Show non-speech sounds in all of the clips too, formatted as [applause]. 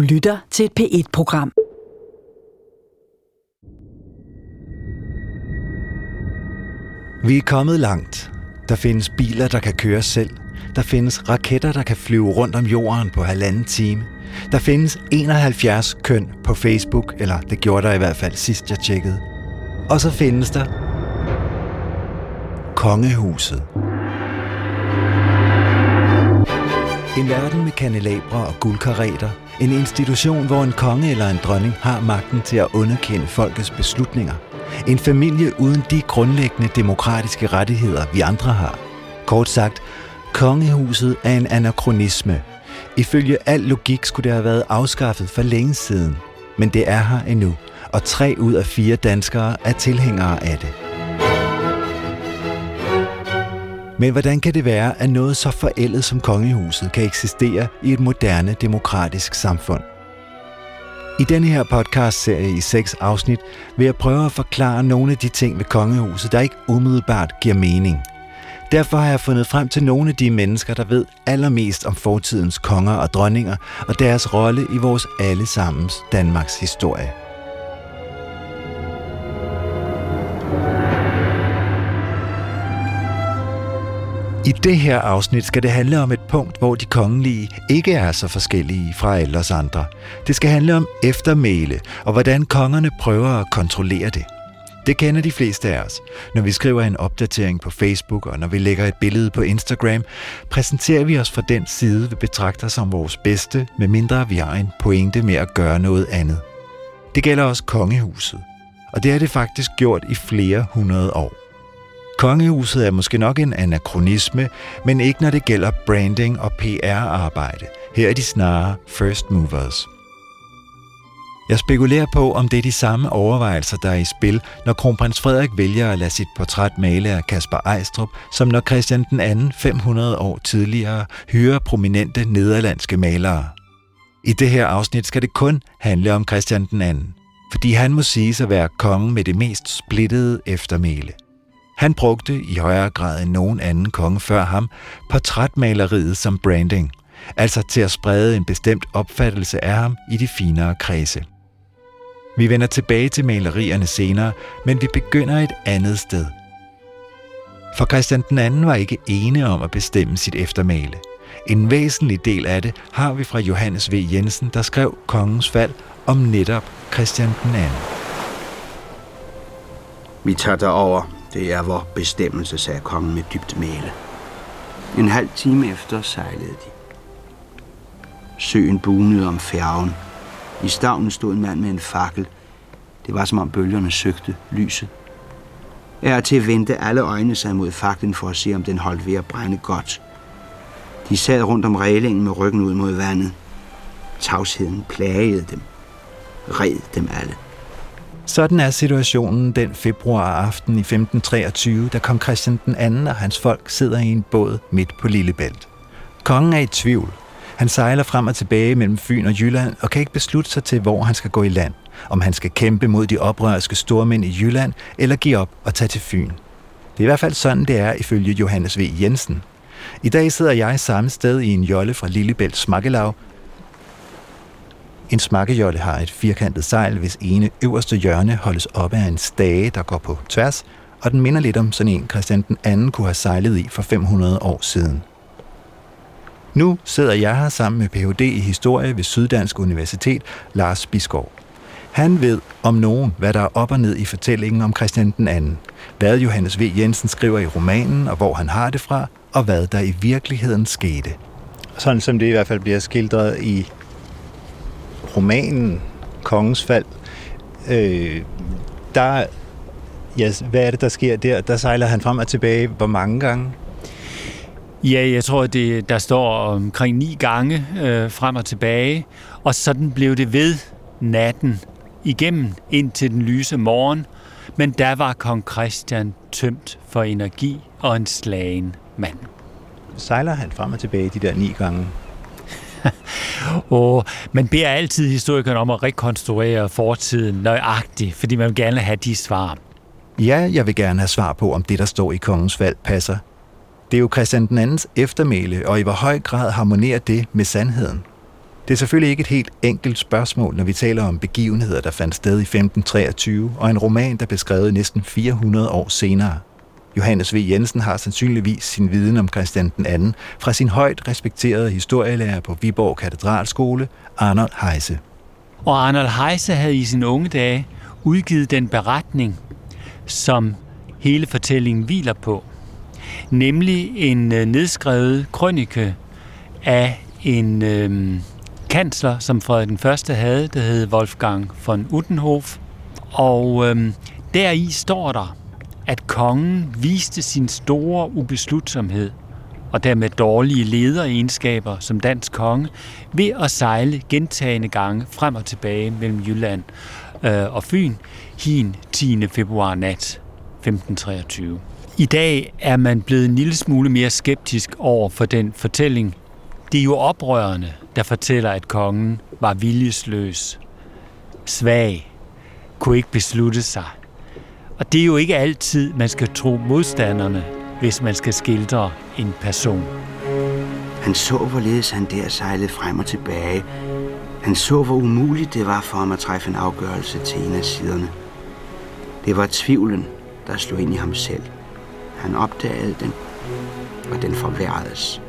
Du lytter til et P1-program. Vi er kommet langt. Der findes biler, der kan køre selv. Der findes raketter, der kan flyve rundt om jorden på halvanden time. Der findes 71 køn på Facebook, eller det gjorde der i hvert fald sidst jeg tjekkede. Og så findes der Kongehuset. En verden med kanelabre og guldkareter. En institution, hvor en konge eller en dronning har magten til at underkende folkets beslutninger. En familie uden de grundlæggende demokratiske rettigheder, vi andre har. Kort sagt, kongehuset er en anachronisme. Ifølge al logik skulle det have været afskaffet for længe siden. Men det er her endnu, og tre ud af fire danskere er tilhængere af det. Men hvordan kan det være, at noget så forældet som kongehuset kan eksistere i et moderne demokratisk samfund? I denne her podcast-serie i seks afsnit vil jeg prøve at forklare nogle af de ting ved kongehuset, der ikke umiddelbart giver mening. Derfor har jeg fundet frem til nogle af de mennesker, der ved allermest om fortidens konger og dronninger og deres rolle i vores allesammens Danmarks historie. I det her afsnit skal det handle om et punkt, hvor de kongelige ikke er så forskellige fra alle os andre. Det skal handle om eftermæle, og hvordan kongerne prøver at kontrollere det. Det kender de fleste af os. Når vi skriver en opdatering på Facebook, og når vi lægger et billede på Instagram, præsenterer vi os fra den side, vi betragter som vores bedste, medmindre vi har en pointe med at gøre noget andet. Det gælder også kongehuset. Og det har det faktisk gjort i flere hundrede år. Kongehuset er måske nok en anachronisme, men ikke når det gælder branding og PR-arbejde. Her er de snarere first movers. Jeg spekulerer på, om det er de samme overvejelser, der er i spil, når kronprins Frederik vælger at lade sit portræt male af Kasper Ejstrup, som når Christian den anden 500 år tidligere hyrer prominente nederlandske malere. I det her afsnit skal det kun handle om Christian den anden, fordi han må siges at være kongen med det mest splittede eftermæle. Han brugte i højere grad end nogen anden konge før ham portrætmaleriet som branding, altså til at sprede en bestemt opfattelse af ham i de finere kredse. Vi vender tilbage til malerierne senere, men vi begynder et andet sted. For Christian den anden var ikke ene om at bestemme sit eftermæle. En væsentlig del af det har vi fra Johannes V. Jensen, der skrev Kongens Fald om netop Christian den anden. Vi tager derover. Det er vor bestemmelse, sagde kongen med dybt male. En halv time efter sejlede de. Søen bunede om færgen. I stavnen stod en mand med en fakkel. Det var som om bølgerne søgte lyset. Er til vendte alle øjnene sig mod faklen for at se, om den holdt ved at brænde godt. De sad rundt om reglingen med ryggen ud mod vandet. Tavsheden plagede dem. Red dem alle. Sådan er situationen den februar aften i 1523, da kong Christian den anden og hans folk sidder i en båd midt på Lillebælt. Kongen er i tvivl. Han sejler frem og tilbage mellem Fyn og Jylland og kan ikke beslutte sig til, hvor han skal gå i land. Om han skal kæmpe mod de oprørske stormænd i Jylland eller give op og tage til Fyn. Det er i hvert fald sådan, det er ifølge Johannes V. Jensen. I dag sidder jeg samme sted i en jolle fra Lillebælt Smakkelav en smakkejolle har et firkantet sejl, hvis ene øverste hjørne holdes oppe af en stage, der går på tværs, og den minder lidt om sådan en Christian den anden kunne have sejlet i for 500 år siden. Nu sidder jeg her sammen med Ph.D. i historie ved Syddansk Universitet, Lars Biskov. Han ved om nogen, hvad der er op og ned i fortællingen om Christian den anden, hvad Johannes V. Jensen skriver i romanen, og hvor han har det fra, og hvad der i virkeligheden skete. Sådan som det i hvert fald bliver skildret i romanen Kongens Fald, øh, der, ja, hvad er det, der sker der? Der sejler han frem og tilbage hvor mange gange? Ja, jeg tror, det, der står omkring ni gange øh, frem og tilbage, og sådan blev det ved natten igennem ind til den lyse morgen, men der var kong Christian tømt for energi og en slagen mand. Sejler han frem og tilbage de der ni gange? [laughs] og man beder altid historikeren om at rekonstruere fortiden nøjagtigt, fordi man vil gerne have de svar. Ja, jeg vil gerne have svar på, om det, der står i kongens fald, passer. Det er jo Christian den andens eftermæle, og i hvor høj grad harmonerer det med sandheden. Det er selvfølgelig ikke et helt enkelt spørgsmål, når vi taler om begivenheder, der fandt sted i 1523, og en roman, der blev skrevet næsten 400 år senere. Johannes V. Jensen har sandsynligvis sin viden om Christian den anden fra sin højt respekterede historielærer på Viborg Katedralskole, Arnold Heise. Og Arnold Heise havde i sine unge dage udgivet den beretning, som hele fortællingen hviler på. Nemlig en øh, nedskrevet krønike af en øh, kansler, som Frederik den Første havde, der hed Wolfgang von Uttenhof. Og øh, deri står der, at kongen viste sin store ubeslutsomhed og dermed dårlige lederegenskaber som dansk konge ved at sejle gentagende gange frem og tilbage mellem Jylland øh, og Fyn hin 10. februar nat 1523. I dag er man blevet en lille smule mere skeptisk over for den fortælling. Det er jo oprørende, der fortæller, at kongen var viljesløs, svag, kunne ikke beslutte sig. Og det er jo ikke altid, man skal tro modstanderne, hvis man skal skildre en person. Han så, hvorledes han der sejlede frem og tilbage. Han så, hvor umuligt det var for ham at træffe en afgørelse til en af siderne. Det var tvivlen, der slog ind i ham selv. Han opdagede den, og den forværredes.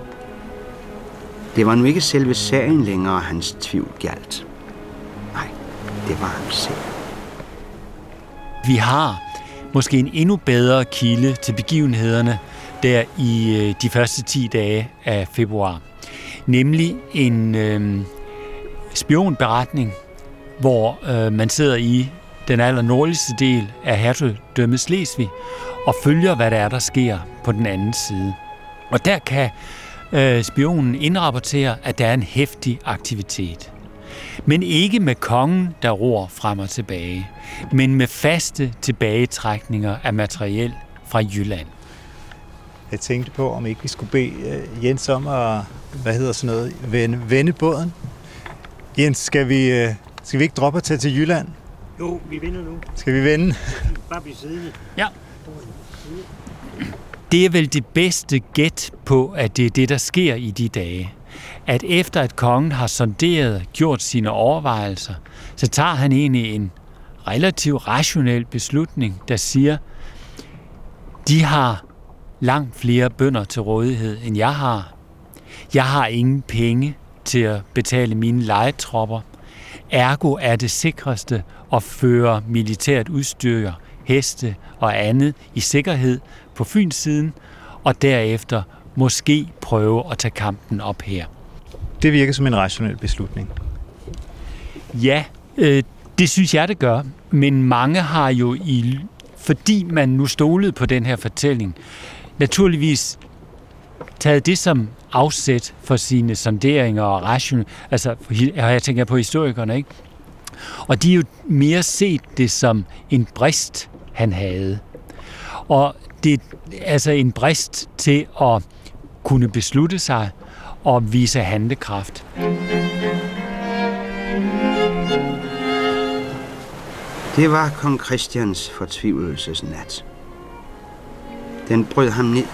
Det var nu ikke selve sagen længere, hans tvivl galt. Nej, det var ham selv. Vi har måske en endnu bedre kilde til begivenhederne der i øh, de første 10 dage af februar. Nemlig en øh, spionberetning, hvor øh, man sidder i den allernordligste del af hertugdømmet Slesvig og følger, hvad der er, der sker på den anden side. Og der kan øh, spionen indrapportere, at der er en hæftig aktivitet. Men ikke med kongen, der ror frem og tilbage, men med faste tilbagetrækninger af materiel fra Jylland. Jeg tænkte på, om ikke vi skulle bede øh, Jens om at, hvad hedder sådan noget, vende, vende båden. Jens, skal vi, øh, skal vi ikke droppe at tage til Jylland? Jo, vi vinder nu. Skal vi vende? Bare blive siddende. Ja. Det er vel det bedste gæt på, at det er det, der sker i de dage. At efter at kongen har sonderet, gjort sine overvejelser, så tager han egentlig en relativt rationel beslutning, der siger, de har langt flere bønder til rådighed, end jeg har. Jeg har ingen penge til at betale mine legetropper. Ergo er det sikreste at føre militært udstyr, heste og andet i sikkerhed på Fyns-siden, og derefter måske prøve at tage kampen op her. Det virker som en rationel beslutning. Ja, øh, det synes jeg, det gør. Men mange har jo, i, fordi man nu stolede på den her fortælling, naturligvis taget det som afsæt for sine sonderinger og ration, altså jeg tænker på historikerne, ikke? Og de har jo mere set det som en brist, han havde. Og det er altså en brist til at kunne beslutte sig og vise handekraft. Det var kong Christians fortvivlelsesnat. Den brød ham ned.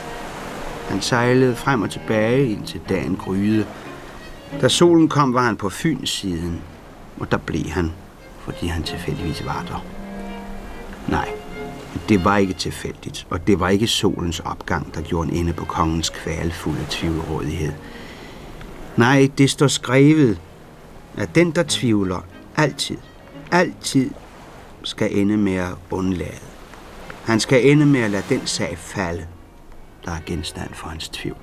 Han sejlede frem og tilbage indtil dagen gryede. Da solen kom, var han på Fyns siden, og der blev han, fordi han tilfældigvis var der. Nej, det var ikke tilfældigt, og det var ikke solens opgang, der gjorde en ende på kongens kvalfulde tvivlrådighed. Nej, det står skrevet, at den, der tvivler, altid, altid skal ende med at undlade. Han skal ende med at lade den sag falde, der er genstand for hans tvivl.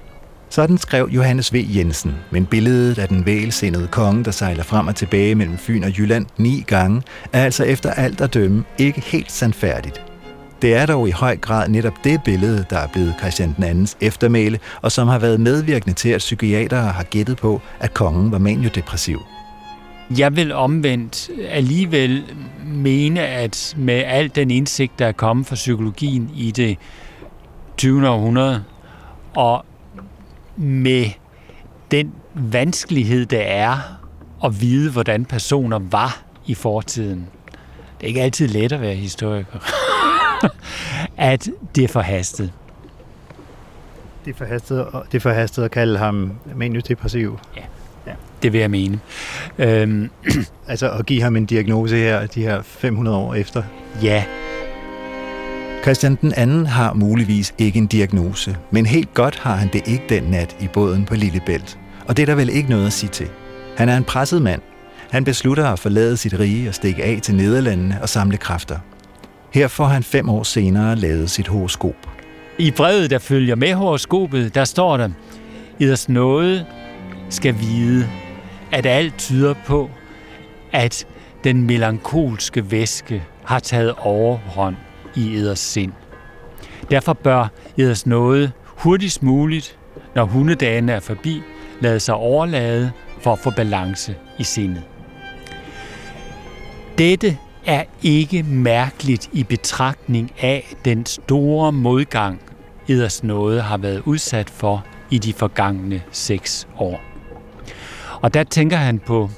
Sådan skrev Johannes V. Jensen, men billedet af den vælsindede konge, der sejler frem og tilbage mellem Fyn og Jylland ni gange, er altså efter alt at dømme ikke helt sandfærdigt. Det er dog i høj grad netop det billede, der er blevet Christian den andens eftermæle, og som har været medvirkende til, at psykiatere har gættet på, at kongen var maniodepressiv. Jeg vil omvendt alligevel mene, at med al den indsigt, der er kommet fra psykologien i det 20. århundrede, og med den vanskelighed, der er at vide, hvordan personer var i fortiden. Det er ikke altid let at være historiker. [laughs] [laughs] at det er forhastet. Det er forhastet, det er forhastet at kalde ham maniodepressiv. Ja. ja. Det vil jeg mene. Øhm, [clears throat] altså at give ham en diagnose her, de her 500 år efter? Ja. Christian den anden har muligvis ikke en diagnose, men helt godt har han det ikke den nat i båden på Lillebælt. Og det er der vel ikke noget at sige til. Han er en presset mand. Han beslutter at forlade sit rige og stikke af til Nederlandene og samle kræfter. Her får han fem år senere lavet sit horoskop. I brevet, der følger med horoskopet, der står der, Eders nåde skal vide, at alt tyder på, at den melankolske væske har taget overhånd i eders sind. Derfor bør eders nåde hurtigst muligt, når hundedagene er forbi, lade sig overlade for at få balance i sindet. Dette er ikke mærkeligt i betragtning af den store modgang, eders nåde har været udsat for i de forgangne seks år. Og der tænker han på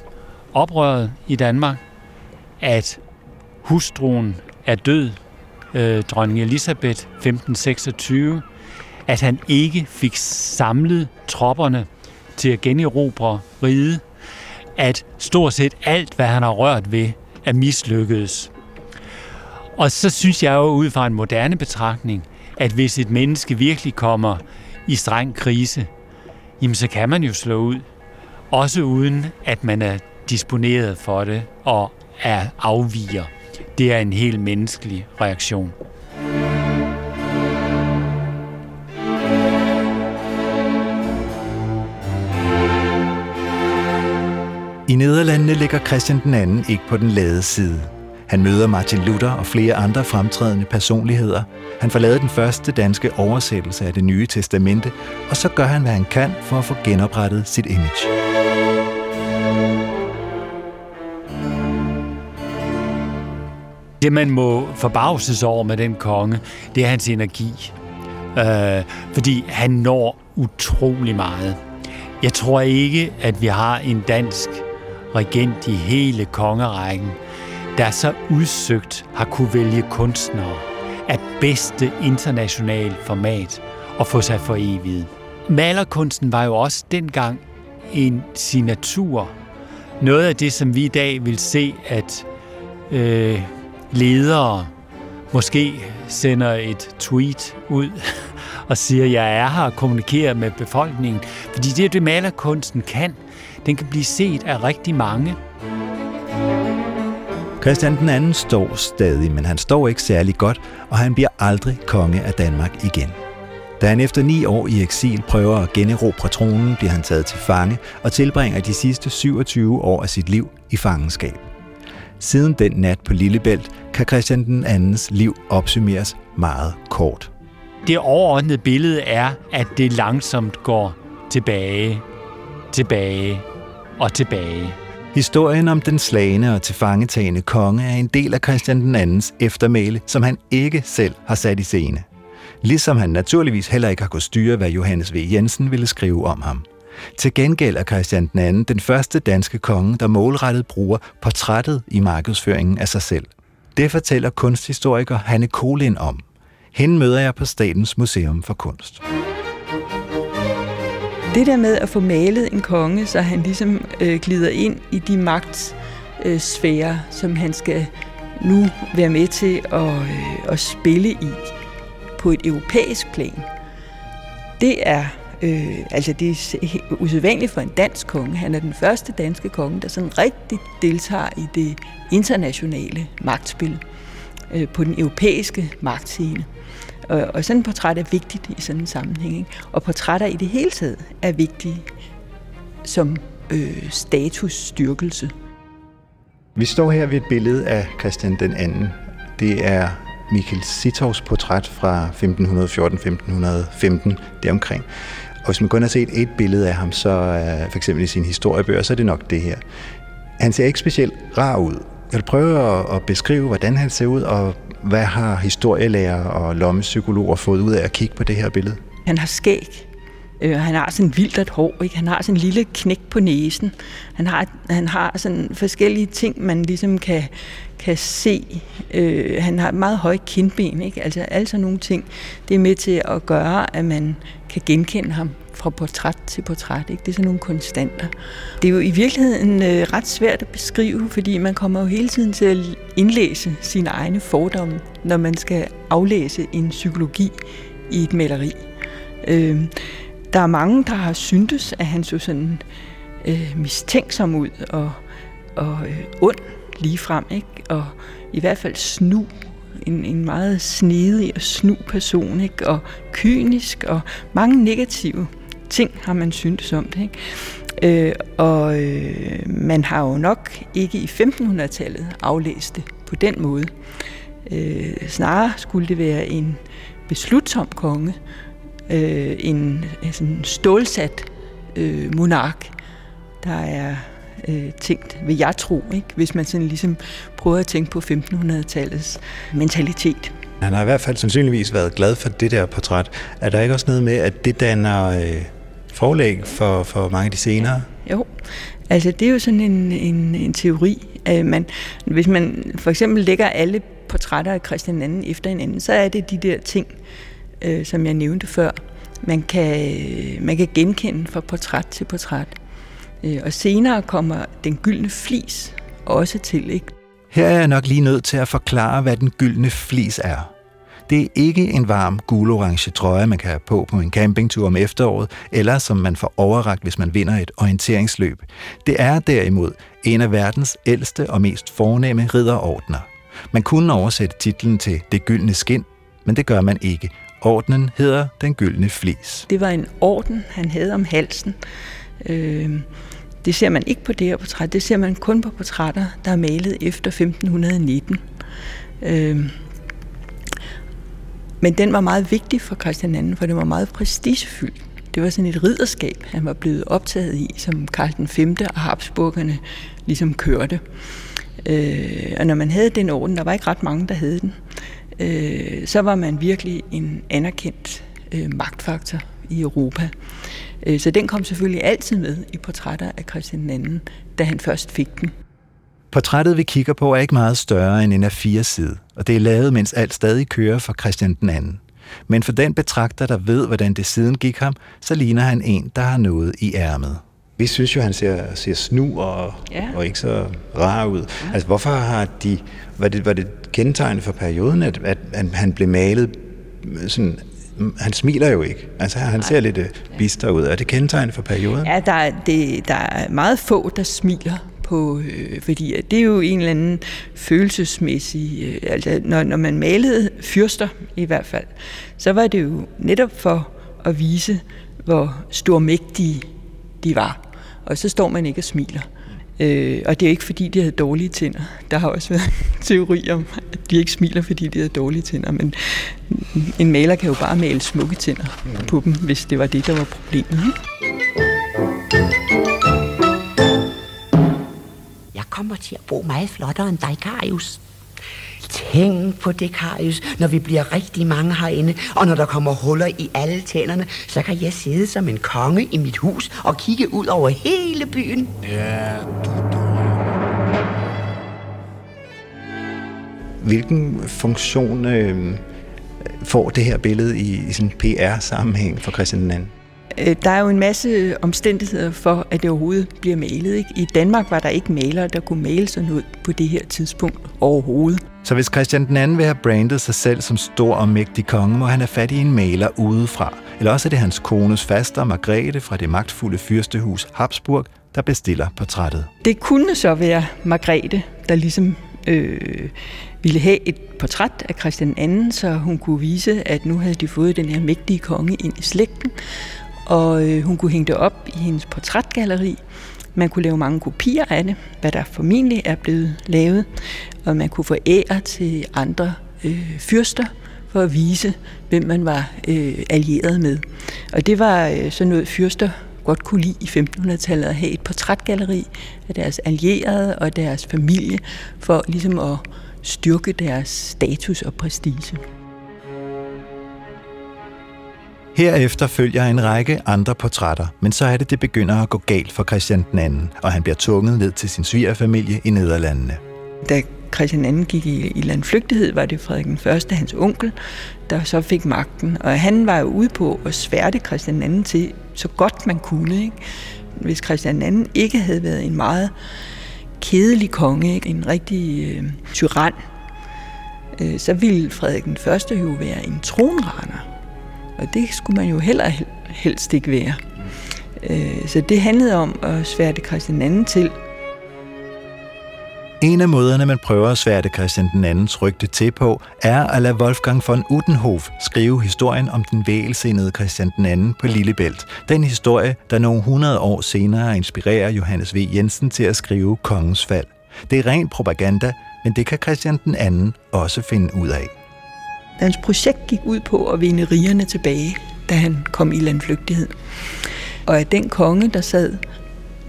oprøret i Danmark, at hustruen er død, øh, dronning Elisabeth 1526, at han ikke fik samlet tropperne til at generobre riget, at stort set alt, hvad han har rørt ved, er mislykkedes. Og så synes jeg jo ud fra en moderne betragtning, at hvis et menneske virkelig kommer i streng krise, jamen så kan man jo slå ud. Også uden at man er disponeret for det og er afviger. Det er en helt menneskelig reaktion. I Nederlandene ligger Christian den anden ikke på den lade side. Han møder Martin Luther og flere andre fremtrædende personligheder. Han får lavet den første danske oversættelse af det nye testamente, og så gør han, hvad han kan for at få genoprettet sit image. Det, man må forbavses over med den konge, det er hans energi. Øh, fordi han når utrolig meget. Jeg tror ikke, at vi har en dansk regent i hele kongerækken, der så udsøgt har kunne vælge kunstnere af bedste international format og få sig for evigt. Malerkunsten var jo også dengang en signatur. Noget af det, som vi i dag vil se, at øh, ledere måske sender et tweet ud og siger, jeg er her og kommunikerer med befolkningen. Fordi det er det, malerkunsten kan. Den kan blive set af rigtig mange. Christian den anden står stadig, men han står ikke særlig godt, og han bliver aldrig konge af Danmark igen. Da han efter ni år i eksil prøver at generobre tronen, bliver han taget til fange og tilbringer de sidste 27 år af sit liv i fangenskab. Siden den nat på Lillebælt kan Christian den andens liv opsummeres meget kort. Det overordnede billede er, at det langsomt går tilbage, tilbage og tilbage. Historien om den slagende og tilfangetagende konge er en del af Christian den andens eftermæle, som han ikke selv har sat i scene. Ligesom han naturligvis heller ikke har kunnet styre, hvad Johannes V. Jensen ville skrive om ham. Til gengæld er Christian den anden den første danske konge, der målrettet bruger portrættet i markedsføringen af sig selv. Det fortæller kunsthistoriker Hanne Kolin om. Hende møder jeg på Statens Museum for Kunst. Det der med at få malet en konge, så han ligesom øh, glider ind i de magtsfære, øh, som han skal nu være med til at, øh, at spille i på et europæisk plan, det er Øh, altså det er usædvanligt for en dansk konge. Han er den første danske konge, der sådan rigtig deltager i det internationale magtspil øh, på den europæiske magtscene. Og, og sådan et portræt er vigtigt i sådan en sammenhæng. Ikke? Og portrætter i det hele taget er vigtige som øh, statusstyrkelse. Vi står her ved et billede af Christian den anden. Det er Michael Sittovs portræt fra 1514-1515, deromkring. Og hvis man kun har set et billede af ham, så for eksempel i sin historiebøger, så er det nok det her. Han ser ikke specielt rar ud. Jeg vil prøve at, at beskrive, hvordan han ser ud, og hvad har historielærer og lommepsykologer fået ud af at kigge på det her billede? Han har skæg. Øh, han har sådan vildt hår, ikke? han har sådan en lille knæk på næsen. Han har, han har sådan forskellige ting, man ligesom kan, kan se. Øh, han har meget høje kindben, ikke? altså alle sådan nogle ting. Det er med til at gøre, at man kan genkende ham fra portræt til portræt. Ikke? Det er sådan nogle konstanter. Det er jo i virkeligheden øh, ret svært at beskrive, fordi man kommer jo hele tiden til at indlæse sine egne fordomme, når man skal aflæse en psykologi i et maleri. Øh, der er mange, der har syntes, at han så sådan øh, mistænksom ud og, og øh, ond lige frem, ikke? og i hvert fald snu en, en meget snedig og snu person, ikke? og kynisk, og mange negative ting har man syntes om det. Ikke? Øh, og øh, man har jo nok ikke i 1500-tallet aflæst det på den måde. Øh, snarere skulle det være en beslutsom konge, øh, en altså en stålsat øh, monark, der er øh, tænkt, vil jeg tro, ikke? hvis man sådan ligesom prøver at tænke på 1500-tallets mentalitet. Han har i hvert fald sandsynligvis været glad for det der portræt. Er der ikke også noget med, at det danner øh, forlæg for, for mange af de senere? Jo, altså det er jo sådan en, en, en teori. At man, hvis man for eksempel lægger alle portrætter af Christian II efter hinanden, så er det de der ting, øh, som jeg nævnte før, man kan, man kan genkende fra portræt til portræt. Øh, og senere kommer den gyldne flis også til. Ikke? Her er jeg nok lige nødt til at forklare, hvad den gyldne flis er. Det er ikke en varm gulorange trøje, man kan have på på en campingtur om efteråret, eller som man får overragt, hvis man vinder et orienteringsløb. Det er derimod en af verdens ældste og mest fornemme ridderordner. Man kunne oversætte titlen til Det gyldne skin, men det gør man ikke. Ordnen hedder Den gyldne flis. Det var en orden, han havde om halsen. Øh, det ser man ikke på det her portræt. Det ser man kun på portrætter, der er malet efter 1519. Øh, men den var meget vigtig for Christian II, for det var meget prestigefyldt. Det var sådan et ridderskab, han var blevet optaget i, som Karl den 5. og Habsburgerne ligesom kørte. Øh, og når man havde den orden, der var ikke ret mange, der havde den, øh, så var man virkelig en anerkendt øh, magtfaktor i Europa. Øh, så den kom selvfølgelig altid med i portrætter af Christian II, da han først fik den. Portrættet, vi kigger på, er ikke meget større end en af fire side, og det er lavet, mens alt stadig kører for Christian II. Men for den betragter, der ved, hvordan det siden gik ham, så ligner han en, der har noget i ærmet. Vi synes jo, han ser, ser snu og, ja. og ikke så rar ud. Ja. Altså, hvorfor har de... Var det, var det kendetegnet for perioden, at, at, at han blev malet sådan han smiler jo ikke. Altså han ser lidt øh, bister ud. Er det kendetegnet for perioden? Ja, der er, det, der er meget få, der smiler på, øh, fordi det er jo en eller anden følelsesmæssig, øh, altså når, når man malede fyrster i hvert fald, så var det jo netop for at vise, hvor stormægtige de var. Og så står man ikke og smiler. Øh, og det er ikke fordi, de havde dårlige tænder. Der har også været teori om, at de ikke smiler, fordi de havde dårlige tænder. Men en maler kan jo bare male smukke tænder mm. på dem, hvis det var det, der var problemet. Ikke? Kommer til at bo meget flottere end dig, Karius. Tænk på det, Karius, når vi bliver rigtig mange herinde, og når der kommer huller i alle tænderne, så kan jeg sidde som en konge i mit hus og kigge ud over hele byen. Ja, du, du. Hvilken funktion øh, får det her billede i, i sådan PR-sammenhæng for Christian II? Øh, der er jo en masse omstændigheder for, at det overhovedet bliver malet. Ikke? I Danmark var der ikke malere, der kunne male sådan ud på det her tidspunkt overhovedet. Så hvis Christian den anden vil have brandet sig selv som stor og mægtig konge, må han have fat i en maler udefra. Eller også er det hans kones faster, Margrethe fra det magtfulde fyrstehus Habsburg, der bestiller portrættet. Det kunne så være Margrethe, der ligesom øh, ville have et portræt af Christian II, så hun kunne vise, at nu havde de fået den her mægtige konge ind i slægten, og øh, hun kunne hænge det op i hendes portrætgalleri. Man kunne lave mange kopier af det, hvad der formentlig er blevet lavet, og man kunne få ære til andre øh, fyrster for at vise, hvem man var øh, allieret med. Og det var øh, sådan noget, fyrster godt kunne lide i 1500-tallet at have et portrætgalleri af deres allierede og deres familie, for ligesom at styrke deres status og prestige. Herefter følger en række andre portrætter, men så er det, det begynder at gå galt for Christian II, og han bliver tvunget ned til sin svigerfamilie i Nederlandene. Da Christian II gik i, i landflygtighed, var det Frederik den Første, hans onkel, der så fik magten. Og han var jo ude på at sværte Christian II til så godt man kunne. Ikke? Hvis Christian II ikke havde været en meget kedelig konge, ikke? en rigtig øh, tyran, øh, så ville Frederik den Første jo være en tronraner. Og det skulle man jo heller helst ikke være. Øh, så det handlede om at sværte Christian anden til. En af måderne, man prøver at sværte Christian den andens rygte til på, er at lade Wolfgang von Udenhof skrive historien om den vælsindede Christian den anden på Lillebælt. Den historie, der nogle hundrede år senere inspirerer Johannes V. Jensen til at skrive Kongens Fald. Det er ren propaganda, men det kan Christian den anden også finde ud af. Hans projekt gik ud på at vinde rigerne tilbage, da han kom i landflygtighed. Og at den konge, der sad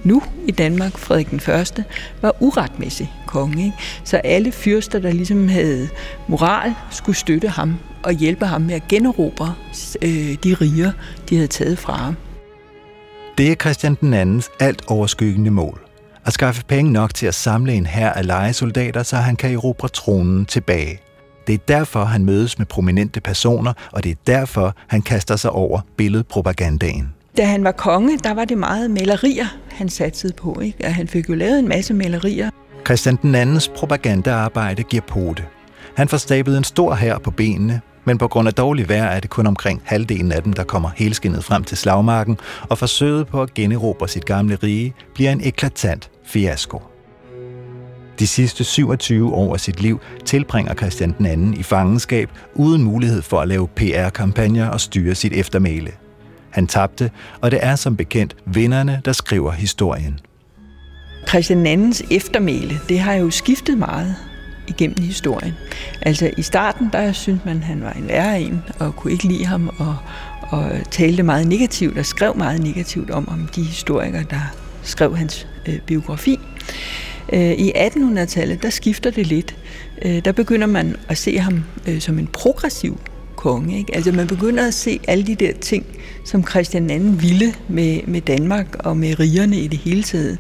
nu i Danmark, Frederik den Første, var uretmæssig konge. Ikke? Så alle fyrster, der ligesom havde moral, skulle støtte ham og hjælpe ham med at generobre øh, de riger, de havde taget fra ham. Det er Christian den andens alt overskyggende mål. At skaffe penge nok til at samle en hær af lejesoldater, så han kan erobre tronen tilbage. Det er derfor, han mødes med prominente personer, og det er derfor, han kaster sig over billedpropagandaen. Da han var konge, der var det meget malerier, han satsede på. Ikke? Og han fik jo lavet en masse malerier. Christian den andens propagandaarbejde giver pote. Han får stablet en stor hær på benene, men på grund af dårlig vejr er det kun omkring halvdelen af dem, der kommer helskinnet frem til slagmarken, og forsøget på at generobre sit gamle rige bliver en eklatant fiasko. De sidste 27 år af sit liv tilbringer Christian den anden i fangenskab uden mulighed for at lave PR-kampagner og styre sit eftermæle. Han tabte, og det er som bekendt vinderne, der skriver historien. Christian Andens eftermæle, det har jo skiftet meget igennem historien. Altså i starten, der synes man, han var en værre en, og kunne ikke lide ham, og, og talte meget negativt, og skrev meget negativt om, om de historikere, der skrev hans øh, biografi. Øh, I 1800-tallet, der skifter det lidt. Øh, der begynder man at se ham øh, som en progressiv konge. Ikke? Altså man begynder at se alle de der ting, som Christian II ville med, med Danmark og med rigerne i det hele taget,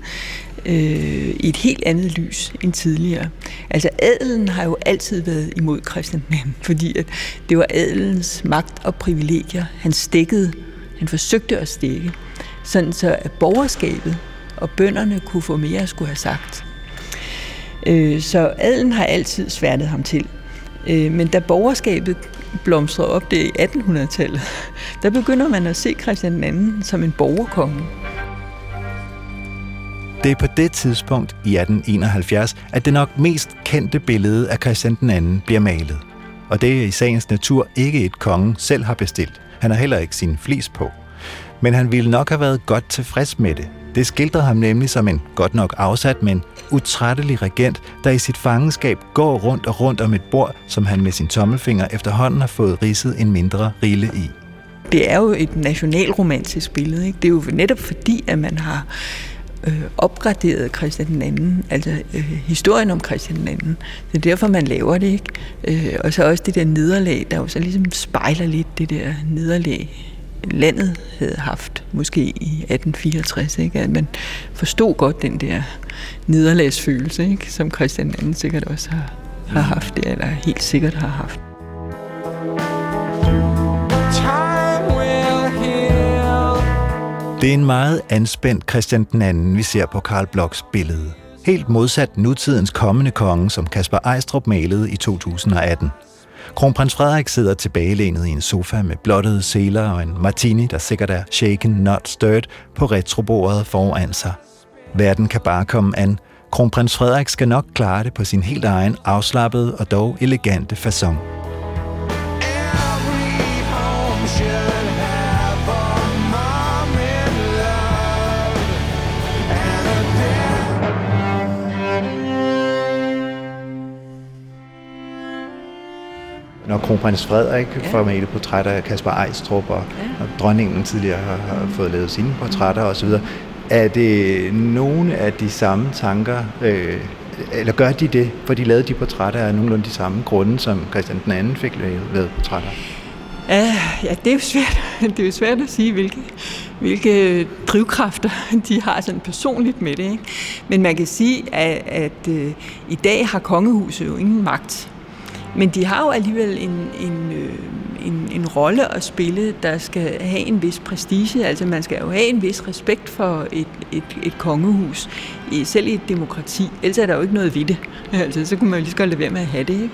øh, i et helt andet lys end tidligere. Altså adelen har jo altid været imod Christian II, [laughs] fordi at det var adelens magt og privilegier, han stikkede, han forsøgte at stikke, sådan så at borgerskabet og bønderne kunne få mere at skulle have sagt. Øh, så adelen har altid sværtet ham til. Øh, men da borgerskabet blomstrede op det i 1800-tallet, [laughs] der begynder man at se Christian II som en borgerkonge. Det er på det tidspunkt i 1871, at det nok mest kendte billede af Christian II bliver malet. Og det er i sagens natur ikke et kongen selv har bestilt. Han har heller ikke sin flis på. Men han ville nok have været godt tilfreds med det. Det skildrer ham nemlig som en godt nok afsat, men utrættelig regent, der i sit fangenskab går rundt og rundt om et bord, som han med sin tommelfinger efterhånden har fået ridset en mindre rille i. Det er jo et nationalromantisk billede. Ikke? Det er jo netop fordi, at man har øh, opgraderet Christian den anden, altså øh, historien om Christian den anden. Det er derfor, man laver det, ikke? Øh, og så også det der nederlag, der jo så ligesom spejler lidt det der nederlag, landet havde haft, måske i 1864, ikke? at man forstod godt den der nederlagsfølelse, ikke? som Christian II sikkert også har, har haft, det, eller helt sikkert har haft. Det er en meget anspændt Christian den anden, vi ser på Karl Blocks billede. Helt modsat nutidens kommende konge, som Kasper Ejstrup malede i 2018. Kronprins Frederik sidder tilbagelænet i en sofa med blottede seler og en martini, der sikkert er shaken, not stirred, på retrobordet foran sig. Verden kan bare komme an. Kronprins Frederik skal nok klare det på sin helt egen afslappede og dog elegante façon. Når kronprins Frederik ja. får malet portrætter af Kasper Ejstrup, og, ja. og dronningen tidligere har, har fået lavet sine portrætter osv., er det nogle af de samme tanker, øh, eller gør de det, for de lavede de portrætter af nogenlunde de samme grunde, som Christian den anden fik lavet, lavet portrætter? Ja, ja, det er jo svært, [laughs] det er jo svært at sige, hvilke, hvilke drivkræfter [laughs] de har sådan personligt med det. Ikke? Men man kan sige, at, at øh, i dag har kongehuset jo ingen magt. Men de har jo alligevel en, en, øh, en, en rolle at spille, der skal have en vis prestige. Altså man skal jo have en vis respekt for et, et, et kongehus, selv i et demokrati. Ellers er der jo ikke noget ved det. [laughs] Altså, så kunne man jo lige så godt lade være med at have det. Ikke?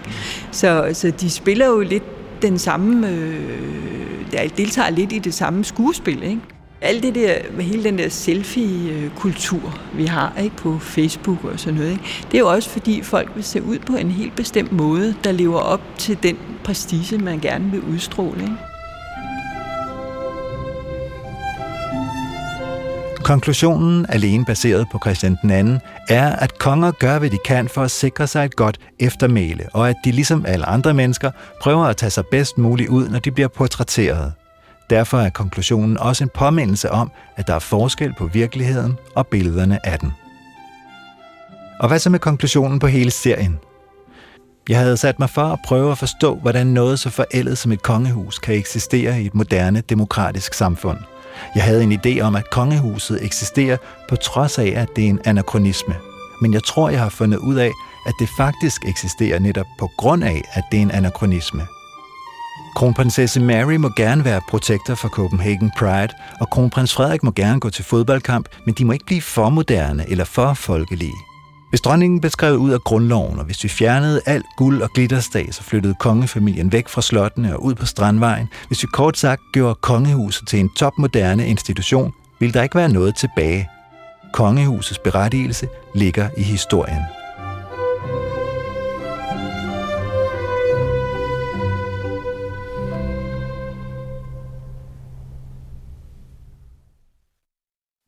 Så, så de spiller jo lidt den samme, øh, der deltager lidt i det samme skuespil, ikke? Alt det der, med hele den der selfie-kultur, vi har ikke på Facebook og sådan noget, ikke? det er jo også fordi folk vil se ud på en helt bestemt måde, der lever op til den prestige, man gerne vil udstråle. Ikke? Konklusionen, alene baseret på Christian den anden, er, at konger gør, hvad de kan for at sikre sig et godt eftermæle, og at de ligesom alle andre mennesker prøver at tage sig bedst muligt ud, når de bliver portrætteret. Derfor er konklusionen også en påmindelse om, at der er forskel på virkeligheden og billederne af den. Og hvad så med konklusionen på hele serien? Jeg havde sat mig for at prøve at forstå, hvordan noget så forældet som et kongehus kan eksistere i et moderne demokratisk samfund. Jeg havde en idé om, at kongehuset eksisterer på trods af, at det er en anachronisme. Men jeg tror, jeg har fundet ud af, at det faktisk eksisterer netop på grund af, at det er en anachronisme. Kronprinsesse Mary må gerne være protektor for Copenhagen Pride, og kronprins Frederik må gerne gå til fodboldkamp, men de må ikke blive for moderne eller for folkelige. Hvis dronningen blev skrevet ud af grundloven, og hvis vi fjernede alt guld og glitterstas og flyttede kongefamilien væk fra slottene og ud på Strandvejen, hvis vi kort sagt gjorde kongehuset til en topmoderne institution, ville der ikke være noget tilbage. Kongehusets berettigelse ligger i historien.